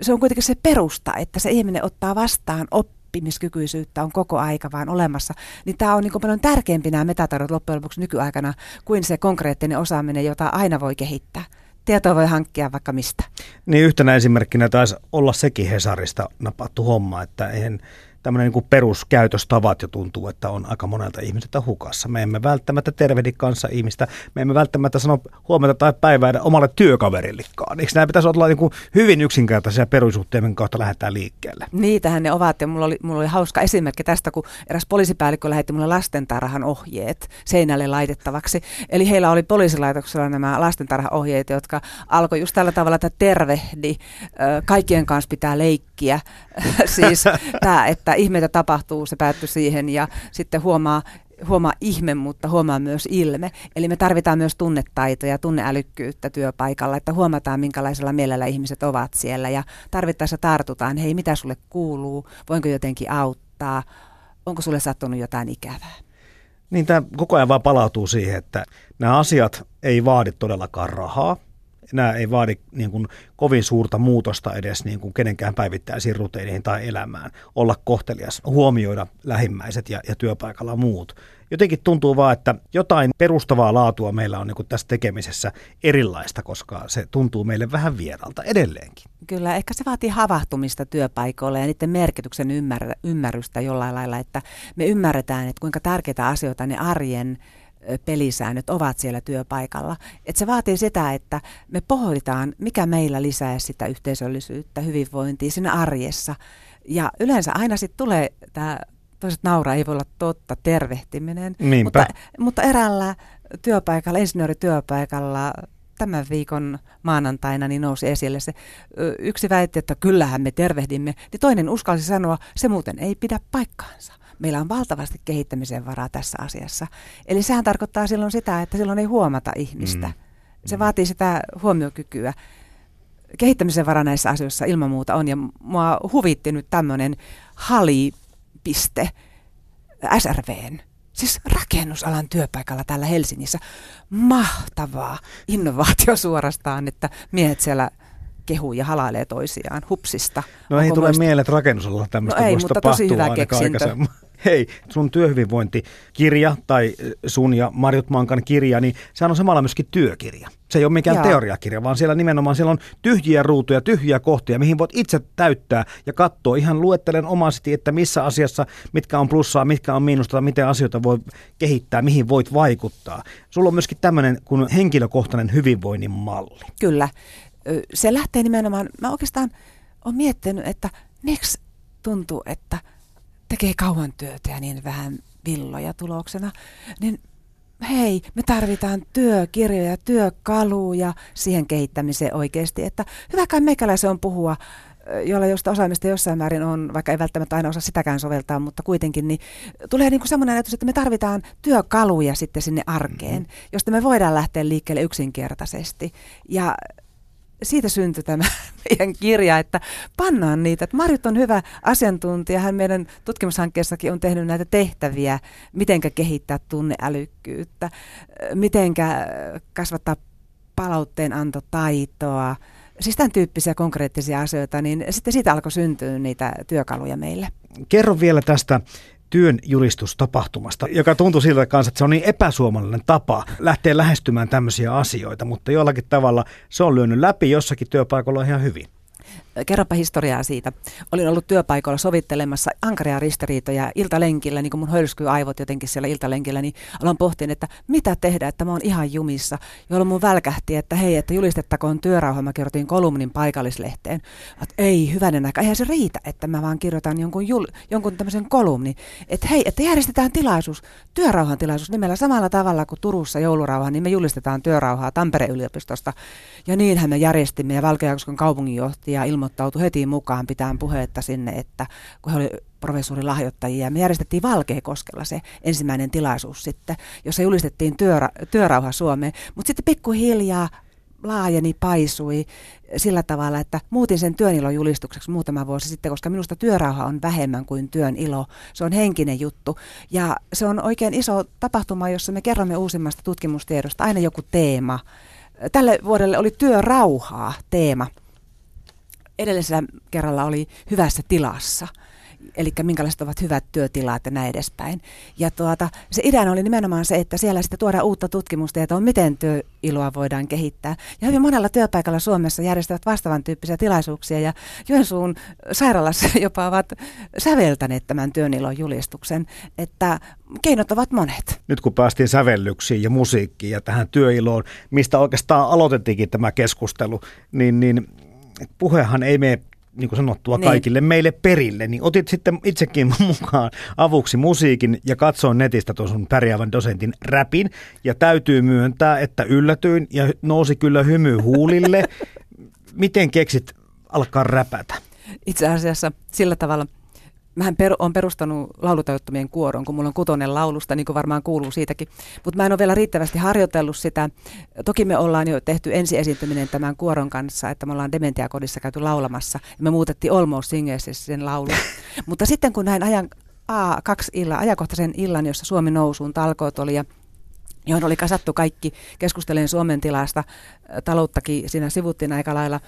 S2: se on kuitenkin se perusta, että se ihminen ottaa vastaan oppimiskykyisyyttä on koko aika vaan olemassa, niin tämä on niin paljon tärkeämpi nämä metataidot loppujen lopuksi nykyaikana kuin se konkreettinen osaaminen, jota aina voi kehittää. Tietoa voi hankkia vaikka mistä.
S1: Niin yhtenä esimerkkinä taisi olla sekin Hesarista napattu homma, että eihän tämmöinen niin peruskäytöstavat jo tuntuu, että on aika monelta ihmiseltä hukassa. Me emme välttämättä tervehdi kanssa ihmistä, me emme välttämättä sano huomenta tai päivää omalle työkaverillikkaan. Eikö nämä pitäisi olla niin kuin hyvin yksinkertaisia perussuhteiden kautta lähdetään liikkeelle?
S2: Niitähän ne ovat ja mulla oli, mulla oli hauska esimerkki tästä, kun eräs poliisipäällikkö lähetti mulle lastentarhan ohjeet seinälle laitettavaksi. Eli heillä oli poliisilaitoksella nämä lastentarhan ohjeet, jotka alkoi just tällä tavalla, että tervehdi, kaikkien kanssa pitää leikkiä. siis tämä, että ihmeitä tapahtuu, se päättyy siihen ja sitten huomaa, huomaa ihme, mutta huomaa myös ilme. Eli me tarvitaan myös tunnetaitoja, tunneälykkyyttä työpaikalla, että huomataan minkälaisella mielellä ihmiset ovat siellä. Ja tarvittaessa tartutaan, hei mitä sulle kuuluu, voinko jotenkin auttaa, onko sulle sattunut jotain ikävää.
S1: Niin tämä koko ajan vaan palautuu siihen, että nämä asiat ei vaadi todellakaan rahaa, nämä ei vaadi niin kuin kovin suurta muutosta edes niin kuin kenenkään päivittäisiin ruteihin tai elämään. Olla kohtelias, huomioida lähimmäiset ja, ja työpaikalla muut. jotenkin tuntuu vaan, että jotain perustavaa laatua meillä on niin tässä tekemisessä erilaista, koska se tuntuu meille vähän vieralta edelleenkin.
S2: Kyllä, ehkä se vaatii havahtumista työpaikoilla ja niiden merkityksen ymmär- ymmärrystä jollain lailla, että me ymmärretään, että kuinka tärkeitä asioita ne arjen pelisäännöt ovat siellä työpaikalla. Et se vaatii sitä, että me pohditaan, mikä meillä lisää sitä yhteisöllisyyttä, hyvinvointia siinä arjessa. Ja yleensä aina sitten tulee tämä, toiset nauraa, ei voi olla totta, tervehtiminen. Mutta, mutta eräällä työpaikalla, insinöörityöpaikalla tämän viikon maanantaina niin nousi esille se yksi väitti, että kyllähän me tervehdimme, niin toinen uskalsi sanoa, se muuten ei pidä paikkaansa meillä on valtavasti kehittämisen varaa tässä asiassa. Eli sehän tarkoittaa silloin sitä, että silloin ei huomata ihmistä. Mm. Se vaatii sitä huomiokykyä. Kehittämisen vara näissä asioissa ilman muuta on, ja mua huvitti nyt tämmöinen halipiste SRVn, siis rakennusalan työpaikalla täällä Helsingissä. Mahtavaa innovaatio suorastaan, että miehet siellä kehuu ja halailee toisiaan hupsista.
S1: No ei tule muista... mieleen, että rakennusalalla tämmöistä no ei, mutta tosi hyvä keksintö hei, sun työhyvinvointikirja tai sun ja Marjut Mankan kirja, niin sehän on samalla myöskin työkirja. Se ei ole mikään Jaa. teoriakirja, vaan siellä nimenomaan siellä on tyhjiä ruutuja, tyhjiä kohtia, mihin voit itse täyttää ja katsoa ihan luettelen omasti, että missä asiassa, mitkä on plussaa, mitkä on miinusta, miten asioita voi kehittää, mihin voit vaikuttaa. Sulla on myöskin tämmöinen kuin henkilökohtainen hyvinvoinnin malli.
S2: Kyllä. Se lähtee nimenomaan, mä oikeastaan olen miettinyt, että miksi tuntuu, että – tekee kauan työtä ja niin vähän villoja tuloksena, niin hei, me tarvitaan työkirjoja, työkaluja siihen kehittämiseen oikeasti. Että hyvä kai meikäläisen on puhua, jolla josta osaamista jossain määrin on, vaikka ei välttämättä aina osaa sitäkään soveltaa, mutta kuitenkin, niin tulee niin kuin semmoinen ajatus, että me tarvitaan työkaluja sitten sinne arkeen, mm-hmm. josta me voidaan lähteä liikkeelle yksinkertaisesti. Ja siitä syntyi tämä meidän kirja, että pannaan niitä. Että Marjut on hyvä asiantuntija, hän meidän tutkimushankkeessakin on tehnyt näitä tehtäviä, mitenkä kehittää tunneälykkyyttä, mitenkä kasvattaa palautteenantotaitoa, siis tämän tyyppisiä konkreettisia asioita, niin sitten siitä alkoi syntyä niitä työkaluja meille.
S1: Kerro vielä tästä työn julistustapahtumasta, joka tuntui siltä kanssa, että se on niin epäsuomalainen tapa lähteä lähestymään tämmöisiä asioita, mutta jollakin tavalla se on lyönyt läpi jossakin työpaikalla ihan hyvin.
S2: Kerropa historiaa siitä. Olin ollut työpaikalla sovittelemassa ankaria ristiriitoja iltalenkillä, niin kuin mun hölskyy aivot jotenkin siellä iltalenkillä, niin aloin pohtia, että mitä tehdä, että mä oon ihan jumissa, jolloin mun välkähti, että hei, että julistettakoon työrauha, mä kirjoitin kolumnin paikallislehteen. Että ei, hyvänen aika, eihän se riitä, että mä vaan kirjoitan jonkun, jul, jonkun tämmöisen kolumnin. Että hei, että järjestetään tilaisuus, työrauhan tilaisuus nimellä samalla tavalla kuin Turussa joulurauha, niin me julistetaan työrauhaa Tampereen yliopistosta. Ja niinhän me järjestimme ja Valkeakosken kaupunginjohtaja ilmoittautui heti mukaan pitään puhetta sinne, että kun he oli professuurin lahjoittajia. Me järjestettiin Valkeakoskella se ensimmäinen tilaisuus sitten, jossa julistettiin työrä, työrauha Suomeen. Mutta sitten pikkuhiljaa laajeni, paisui sillä tavalla, että muutin sen työn ilon julistukseksi muutama vuosi sitten, koska minusta työrauha on vähemmän kuin työn ilo. Se on henkinen juttu ja se on oikein iso tapahtuma, jossa me kerromme uusimmasta tutkimustiedosta aina joku teema. Tälle vuodelle oli työrauhaa teema edellisellä kerralla oli hyvässä tilassa eli minkälaiset ovat hyvät työtilat ja näin edespäin. Ja tuota, se idea oli nimenomaan se, että siellä sitten tuodaan uutta tutkimustietoa, miten työiloa voidaan kehittää. Ja hyvin monella työpaikalla Suomessa järjestävät vastaavan tyyppisiä tilaisuuksia ja Joensuun sairaalassa jopa ovat säveltäneet tämän työnilon julistuksen, että keinot ovat monet.
S1: Nyt kun päästiin sävellyksiin ja musiikkiin ja tähän työiloon, mistä oikeastaan aloitettiinkin tämä keskustelu, niin, niin puhehan ei mene niin kuin sanottua, niin. kaikille meille perille, niin otit sitten itsekin mukaan avuksi musiikin ja katsoin netistä tuon sun pärjäävän dosentin räpin ja täytyy myöntää, että yllätyin ja nousi kyllä hymy huulille. Miten keksit alkaa räpätä?
S2: Itse asiassa sillä tavalla – Mähän per, on perustanut laulutajuttomien kuoron, kun mulla on kutonen laulusta, niin kuin varmaan kuuluu siitäkin. Mutta mä en ole vielä riittävästi harjoitellut sitä. Toki me ollaan jo tehty ensi esiintyminen tämän kuoron kanssa, että me ollaan Dementiakodissa käyty laulamassa. Ja me muutettiin Almost Singersissä sen laulu. Mutta sitten kun näin ajan A2 illan, ajankohtaisen illan, jossa Suomi nousuun talkoot oli ja johon oli kasattu kaikki keskustelen Suomen tilasta, talouttakin siinä sivuttiin aika lailla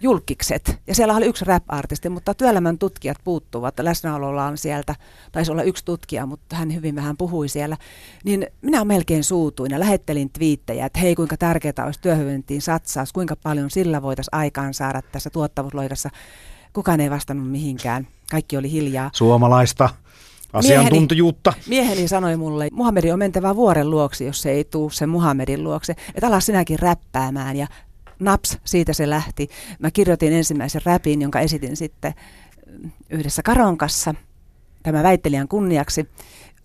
S2: julkikset. Ja siellä oli yksi rap-artisti, mutta työelämän tutkijat puuttuvat. Läsnäolollaan sieltä, taisi olla yksi tutkija, mutta hän hyvin vähän puhui siellä. Niin minä melkein suutuin ja lähettelin twiittejä, että hei kuinka tärkeää olisi työhyvinvointiin satsaus, kuinka paljon sillä voitaisiin aikaan saada tässä tuottavuusloikassa. Kukaan ei vastannut mihinkään. Kaikki oli hiljaa.
S1: Suomalaista asiantuntijuutta.
S2: Mieheni, mieheni sanoi mulle, Muhammedi on mentävä vuoren luoksi, jos se ei tuu sen Muhammedin luokse. Että ala sinäkin räppäämään ja naps, siitä se lähti. Mä kirjoitin ensimmäisen räpin, jonka esitin sitten yhdessä Karon kanssa, tämä väittelijän kunniaksi.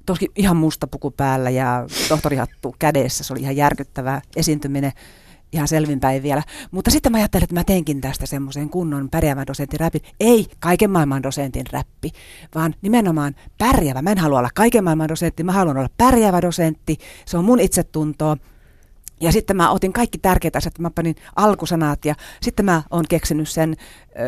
S2: Toski ihan musta puku päällä ja tohtorihattu kädessä, se oli ihan järkyttävä esiintyminen ihan selvinpäin vielä. Mutta sitten mä ajattelin, että mä teenkin tästä semmoisen kunnon pärjäävän dosentin räpin. Ei kaiken maailman dosentin räppi, vaan nimenomaan pärjäävä. Mä en halua olla kaiken maailman dosentti, mä haluan olla pärjäävä dosentti. Se on mun itsetuntoa. Ja sitten mä otin kaikki tärkeät asiat, mä panin alkusanat ja sitten mä oon keksinyt sen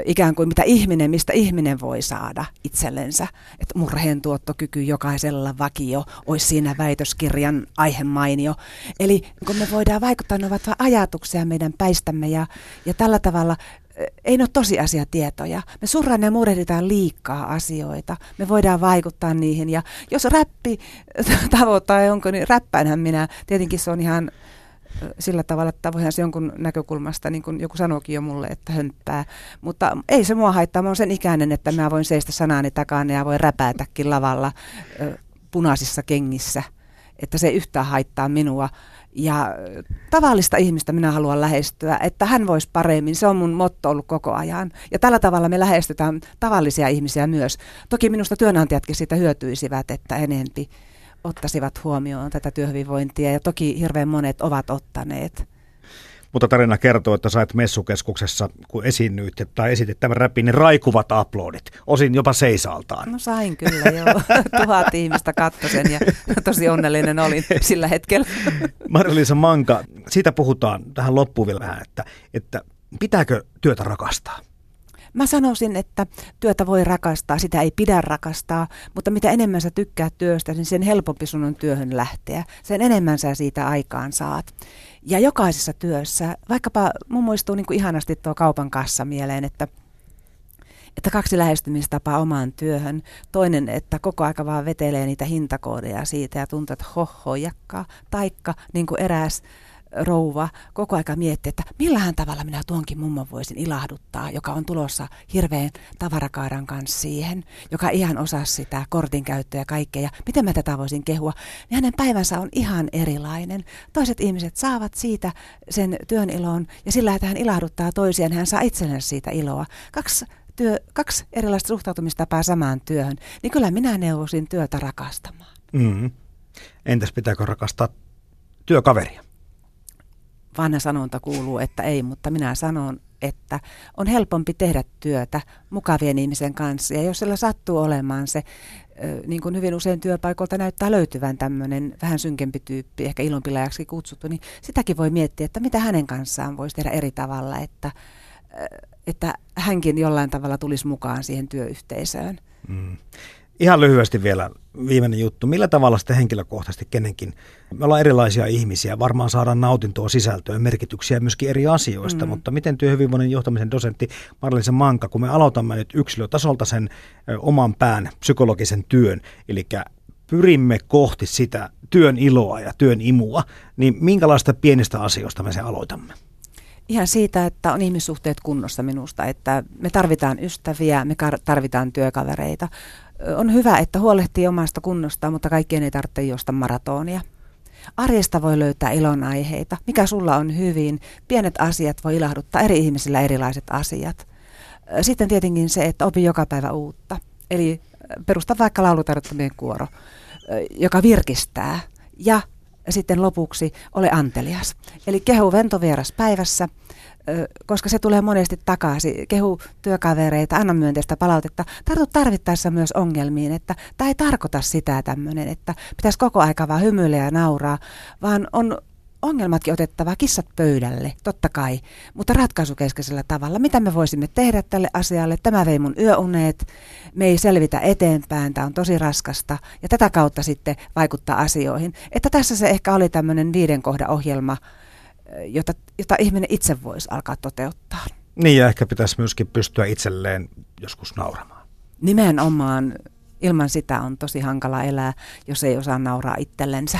S2: ikään kuin mitä ihminen, mistä ihminen voi saada itsellensä. Että murheen tuottokyky jokaisella vakio olisi siinä väitöskirjan aihe mainio. Eli kun me voidaan vaikuttaa, ne ovat vain ajatuksia meidän päistämme ja, ja tällä tavalla ei ne ole tosiasiatietoja. Me surran ja murehditaan liikaa asioita. Me voidaan vaikuttaa niihin. Ja jos räppi tavoittaa jonkun, niin räppäänhän minä. Tietenkin se on ihan sillä tavalla, että voihan se jonkun näkökulmasta, niin kuin joku sanoikin jo mulle, että hömppää. Mutta ei se mua haittaa, mä oon sen ikäinen, että mä voin seistä sanani takana ja voin räpäätäkin lavalla punaisissa kengissä. Että se ei yhtään haittaa minua. Ja tavallista ihmistä minä haluan lähestyä, että hän voisi paremmin. Se on mun motto ollut koko ajan. Ja tällä tavalla me lähestytään tavallisia ihmisiä myös. Toki minusta työnantajatkin siitä hyötyisivät, että enempi ottaisivat huomioon tätä työhyvinvointia ja toki hirveän monet ovat ottaneet.
S1: Mutta tarina kertoo, että sait messukeskuksessa, kun esiinnyit tai esitit tämän räpin, niin raikuvat aplodit, osin jopa seisaltaan.
S2: No sain kyllä joo. Tuhat ihmistä katsoi sen ja tosi onnellinen olin sillä hetkellä.
S1: Marja-Liisa Manka, siitä puhutaan tähän loppuun vielä vähän, että, että pitääkö työtä rakastaa?
S2: Mä sanoisin, että työtä voi rakastaa, sitä ei pidä rakastaa, mutta mitä enemmän sä tykkäät työstä, niin sen helpompi sun on työhön lähteä. Sen enemmän sä siitä aikaan saat. Ja jokaisessa työssä, vaikkapa mun muistuu niin kuin ihanasti tuo kaupan kassa mieleen, että että kaksi lähestymistapaa omaan työhön. Toinen, että koko aika vaan vetelee niitä hintakoodeja siitä ja tuntuu, että hohojakkaa. Taikka niin kuin eräs rouva koko aika mietti, että millähän tavalla minä tuonkin mummon voisin ilahduttaa, joka on tulossa hirveän tavarakaaran kanssa siihen, joka ihan osaa sitä kortin käyttöä ja kaikkea, ja miten mä tätä voisin kehua, niin hänen päivänsä on ihan erilainen. Toiset ihmiset saavat siitä sen työn ilon, ja sillä, että hän ilahduttaa toisiaan, hän saa itsellensä siitä iloa. Kaksi työ, kaksi erilaista suhtautumistapaa samaan työhön, niin kyllä minä neuvosin työtä rakastamaan.
S1: Mm. Entäs pitääkö rakastaa työkaveria?
S2: Vanha sanonta kuuluu, että ei, mutta minä sanon, että on helpompi tehdä työtä mukavien ihmisen kanssa. Ja jos sillä sattuu olemaan se, niin kuin hyvin usein työpaikolta näyttää löytyvän tämmöinen vähän synkempi tyyppi, ehkä ilonpilajaksi kutsuttu, niin sitäkin voi miettiä, että mitä hänen kanssaan voisi tehdä eri tavalla, että, että hänkin jollain tavalla tulisi mukaan siihen työyhteisöön. Mm.
S1: Ihan lyhyesti vielä viimeinen juttu. Millä tavalla sitten henkilökohtaisesti kenenkin? Me ollaan erilaisia ihmisiä, varmaan saadaan nautintoa, sisältöä ja merkityksiä myöskin eri asioista, mm. mutta miten työhyvinvoinnin johtamisen dosentti Marlisen Manka, kun me aloitamme nyt yksilötasolta sen ö, oman pään psykologisen työn, eli pyrimme kohti sitä työn iloa ja työn imua, niin minkälaista pienistä asioista me se aloitamme?
S2: Ihan siitä, että on ihmissuhteet kunnossa minusta, että me tarvitaan ystäviä, me tarvitaan työkavereita on hyvä, että huolehtii omasta kunnostaan, mutta kaikkien ei tarvitse josta maratonia. Arjesta voi löytää ilonaiheita. Mikä sulla on hyvin? Pienet asiat voi ilahduttaa eri ihmisillä erilaiset asiat. Sitten tietenkin se, että opi joka päivä uutta. Eli perusta vaikka laulutarjottomien kuoro, joka virkistää. Ja sitten lopuksi ole antelias. Eli kehu ventovieras päivässä koska se tulee monesti takaisin. Kehu työkavereita, anna myönteistä palautetta. Tartu tarvittaessa myös ongelmiin, että tämä ei tarkoita sitä tämmöinen, että pitäisi koko aika vaan hymyillä ja nauraa, vaan on ongelmatkin otettava kissat pöydälle, totta kai, mutta ratkaisukeskeisellä tavalla. Mitä me voisimme tehdä tälle asialle? Tämä vei mun yöuneet, me ei selvitä eteenpäin, tämä on tosi raskasta ja tätä kautta sitten vaikuttaa asioihin. Että tässä se ehkä oli tämmöinen viiden kohdan ohjelma, jota, jota ihminen itse voisi alkaa toteuttaa.
S1: Niin ja ehkä pitäisi myöskin pystyä itselleen joskus nauramaan.
S2: Nimenomaan ilman sitä on tosi hankala elää, jos ei osaa nauraa itsellensä.